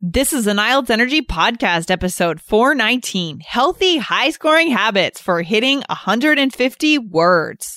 This is an IELTS Energy Podcast, episode 419 Healthy High Scoring Habits for Hitting 150 Words.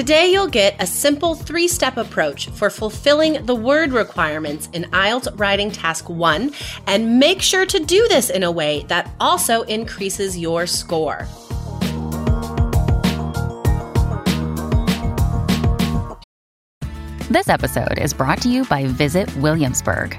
Today, you'll get a simple three step approach for fulfilling the word requirements in IELTS Writing Task 1, and make sure to do this in a way that also increases your score. This episode is brought to you by Visit Williamsburg.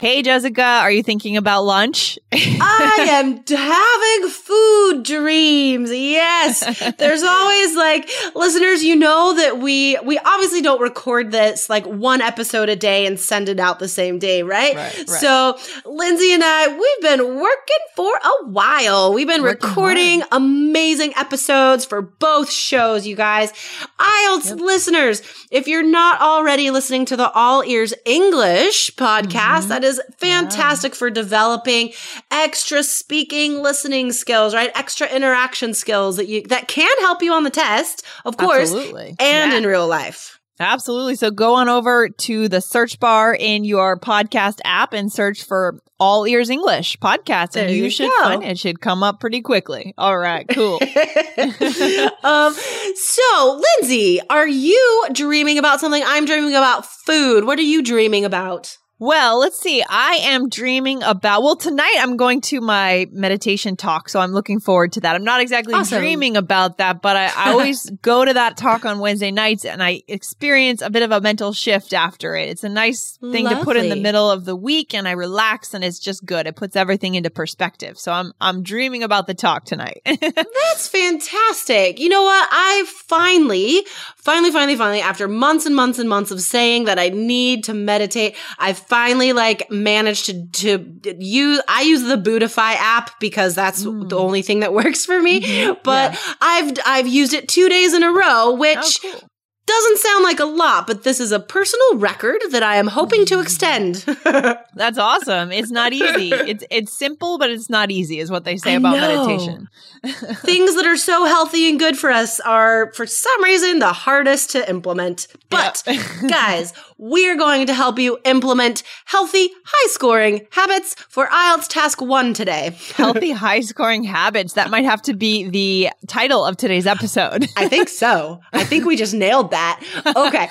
Hey, Jessica, are you thinking about lunch? I am having food dreams. Yes. There's always like listeners, you know that we we obviously don't record this like one episode a day and send it out the same day, right? right, right. So, Lindsay and I, we've been working for a while. We've been working recording hard. amazing episodes for both shows, you guys. IELTS yep. listeners, if you're not already listening to the All Ears English podcast, mm-hmm. that is is fantastic yeah. for developing extra speaking, listening skills, right? Extra interaction skills that you that can help you on the test, of course, Absolutely. and yeah. in real life. Absolutely. So go on over to the search bar in your podcast app and search for All Ears English podcast, and you, you should go. find it. it. Should come up pretty quickly. All right, cool. um, so Lindsay, are you dreaming about something? I'm dreaming about food. What are you dreaming about? Well, let's see. I am dreaming about, well, tonight I'm going to my meditation talk. So I'm looking forward to that. I'm not exactly awesome. dreaming about that, but I, I always go to that talk on Wednesday nights and I experience a bit of a mental shift after it. It's a nice thing Lovely. to put in the middle of the week and I relax and it's just good. It puts everything into perspective. So I'm, I'm dreaming about the talk tonight. That's fantastic. You know what? I finally, finally, finally, finally, after months and months and months of saying that I need to meditate, I've finally like managed to to use I use the Buddhify app because that's mm. the only thing that works for me. Mm-hmm. But yeah. I've I've used it 2 days in a row, which oh, cool. Doesn't sound like a lot, but this is a personal record that I am hoping to extend. That's awesome. It's not easy. It's it's simple, but it's not easy, is what they say I about know. meditation. Things that are so healthy and good for us are, for some reason, the hardest to implement. But yep. guys, we're going to help you implement healthy, high scoring habits for IELTS Task 1 today. healthy, high scoring habits. That might have to be the title of today's episode. I think so. I think we just nailed that that. Okay.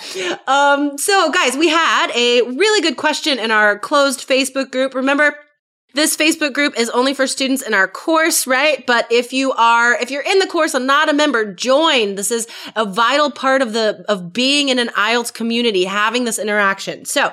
um, so guys, we had a really good question in our closed Facebook group. Remember, this Facebook group is only for students in our course, right? But if you are, if you're in the course and not a member, join. This is a vital part of the, of being in an IELTS community, having this interaction. So,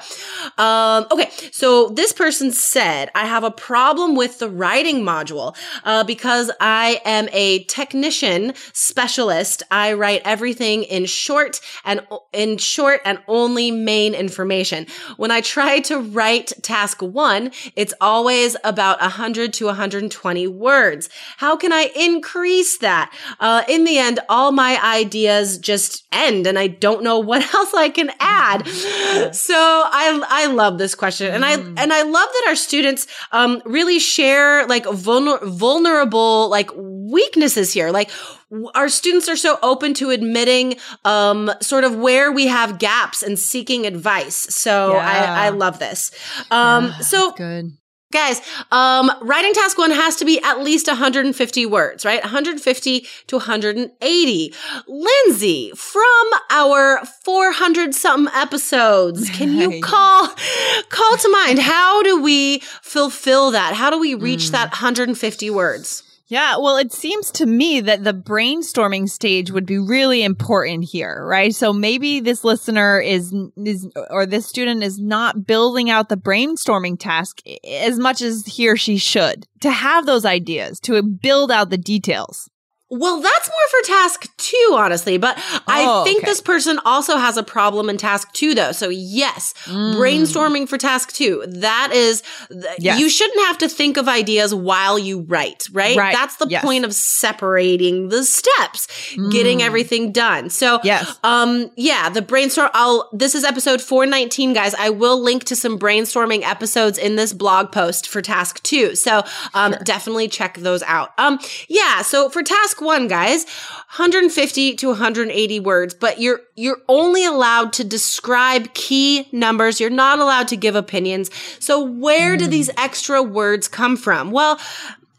um, okay. So this person said, I have a problem with the writing module, uh, because I am a technician specialist. I write everything in short and in short and only main information. When I try to write task one, it's always is about 100 to 120 words. How can I increase that? Uh, in the end, all my ideas just end and I don't know what else I can add. So I, I love this question. And I, mm. and I love that our students, um, really share like vulner- vulnerable, like weaknesses here. Like, our students are so open to admitting um, sort of where we have gaps and seeking advice. So yeah. I, I love this. Um, yeah, so good. Guys, um, writing task one has to be at least 150 words, right? 150 to 180. Lindsay, from our 400 something episodes, can you call, call to mind? How do we fulfill that? How do we reach mm. that 150 words? Yeah, well, it seems to me that the brainstorming stage would be really important here, right? So maybe this listener is is or this student is not building out the brainstorming task as much as he or she should to have those ideas, to build out the details. Well, that's more for task two, honestly. But I Oh, think okay. this person also has a problem in task two, though. So, yes, brainstorming for task two. That is, Mm. Yes. you shouldn't have to think of ideas while you write, right? Right. That's the Yes. point of separating the steps, getting everything done. So, Mm. Yes. um, yeah, the brainstorm. I'll. This is episode four nineteen, guys. I will link to some brainstorming episodes in this blog post for task two. So, um, definitely check those out. Um, yeah. So for task one, guys, 150 to 180 words, but you're you're only allowed to describe key numbers. You're not allowed to give opinions. So where do these extra words come from? Well.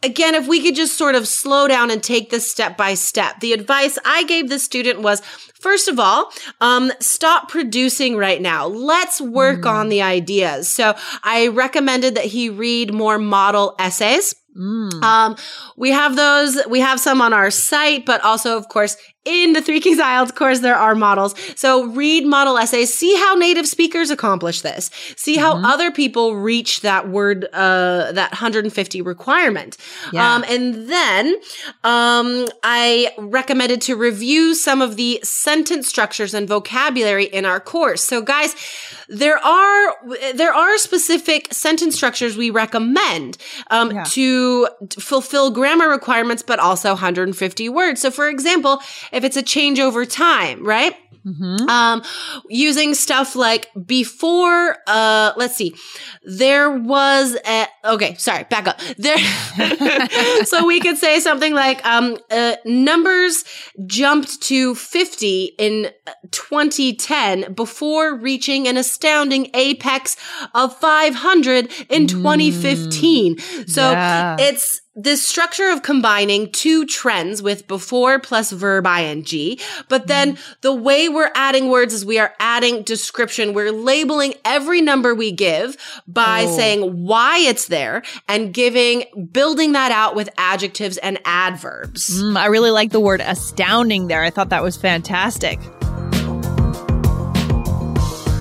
Again, if we could just sort of slow down and take this step by step, the advice I gave the student was first of all, um, stop producing right now. Let's work on the ideas. So I recommended that he read more model essays. Um, we have those, we have some on our site, but also, of course, in the Three Keys IELTS course, there are models. So read model essays, see how native speakers accomplish this, see how other people reach that word, uh, that 150 requirement. Yeah. Um, and then, um, I recommended to review some of the sentence structures and vocabulary in our course. So guys, there are, there are specific sentence structures we recommend, um, Yeah. to fulfill grammar requirements, but also 150 words. So for example, if it's a change over time, right? Um, using stuff like before, uh, let's see, there was a, okay, sorry, back up there. so we could say something like, um, uh, numbers jumped to 50 in 2010 before reaching an astounding apex of 500 in 2015. So Yeah. it's this structure of combining two trends with before plus verb ing. But then the way we're adding words is we are adding description. We're labeling every number we give by Oh. saying why it's there and giving, building that out with adjectives and adverbs. Mm, I really like the word astounding there. I thought that was fantastic.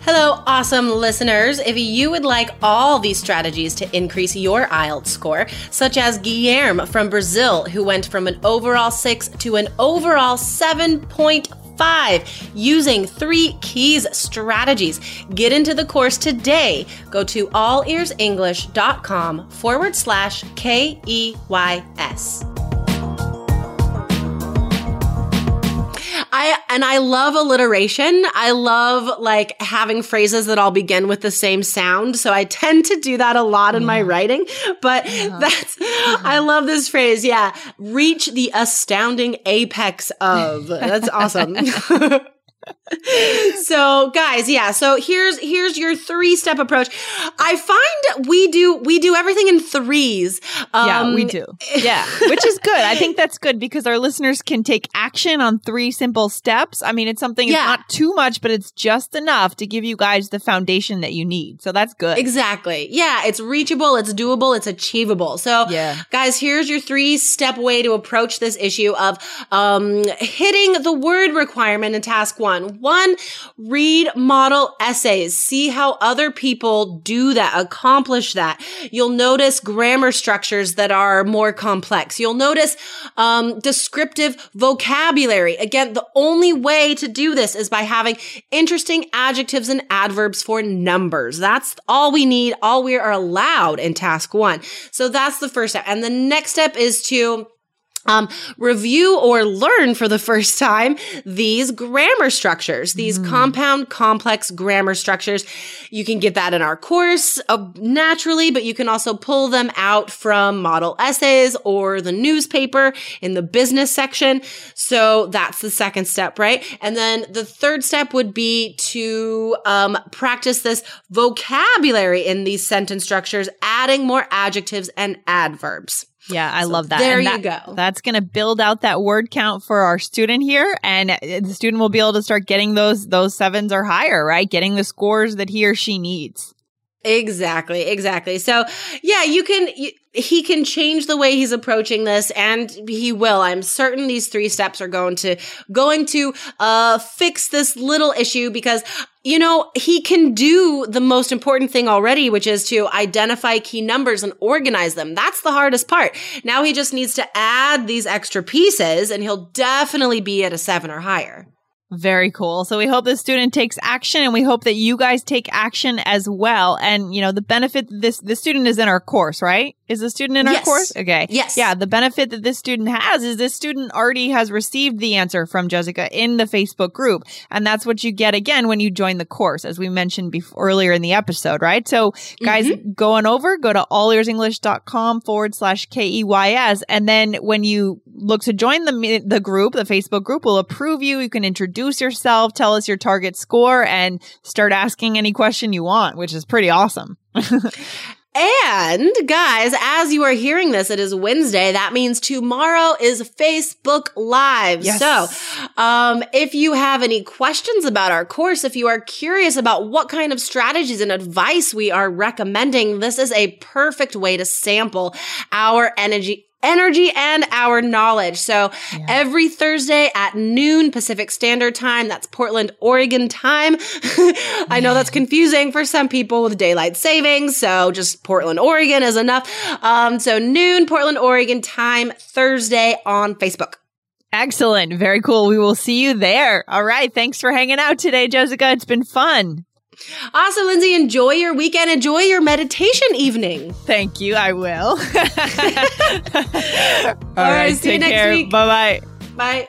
Hello, awesome listeners. If you would like all these strategies to increase your IELTS score, such as Guilherme from Brazil, who went from an overall 6 to an overall 7.5 using three keys strategies, get into the course today. Go to allearsenglish.com forward slash K E Y S. I and I love alliteration. I love like having phrases that all begin with the same sound. So I tend to do that a lot in my mm-hmm. writing. But that's I mm-hmm. love this phrase. Yeah. Reach the astounding apex of. That's awesome. so guys yeah so here's here's your three step approach i find we do we do everything in threes Yeah, we Um, do. Yeah, which is good. I think that's good because our listeners can take action on three simple steps. I mean, it's something, it's Yeah. not too much, but it's just enough to give you guys the foundation that you need. So that's good. Exactly. Yeah, it's reachable, it's doable, it's achievable. So, Yeah. guys, here's your three step way to approach this issue of um, hitting the word requirement in task one. One, read model essays, see how other people do that, accomplish that. You'll notice grammar structures that are more complex. You'll notice um, descriptive vocabulary. Again, the only way to do this is by having interesting adjectives and adverbs for numbers. That's all we need, all we are allowed in task one. So that's the first step. And the next step is to um, review or learn for the first time these grammar structures, these compound complex grammar structures. You can get that in our course uh, naturally, but you can also pull them out from model essays or the newspaper in the business section. So that's the second step, right? And then the third step would be to um, practice this vocabulary in these sentence structures, adding more adjectives and adverbs. Yeah, I So love that. there And you that- go. That's going to build out that word count for our student here, and uh, the student will be able to start getting those those sevens or higher, right? Getting the scores that he or she needs. Exactly, exactly. So, yeah, you can you, he can change the way he's approaching this and he will. I'm certain these three steps are going to going to uh fix this little issue because you know, he can do the most important thing already, which is to identify key numbers and organize them. That's the hardest part. Now he just needs to add these extra pieces and he'll definitely be at a seven or higher. Very cool. So we hope the student takes action and we hope that you guys take action as well. And, you know, the benefit this, the student is in our course, right? Is the student in our yes. course? Okay. Yes. Yeah. The benefit that this student has is this student already has received the answer from Jessica in the Facebook group. And that's what you get again when you join the course, as we mentioned before earlier in the episode, right? So guys, mm-hmm. going over, go to allearsenglish.com forward slash K-E-Y-S. And then when you look to join the, the group, the Facebook group will approve you. You can introduce yourself, tell us your target score and start asking any question you want, which is pretty awesome. And guys, as you are hearing this, it is Wednesday. That means tomorrow is Facebook Live. Yes. So, um, if you have any questions about our course, if you are curious about what kind of strategies and advice we are recommending, this is a perfect way to sample our energy energy and our knowledge. So yeah. every Thursday at noon Pacific Standard Time, that's Portland, Oregon time. I know that's confusing for some people with daylight savings. So just Portland, Oregon is enough. Um, so noon Portland, Oregon time, Thursday on Facebook. Excellent. Very cool. We will see you there. All right. Thanks for hanging out today, Jessica. It's been fun. Awesome, Lindsay. Enjoy your weekend. Enjoy your meditation evening. Thank you. I will. All, All right. See you next care. week. Bye bye. Bye.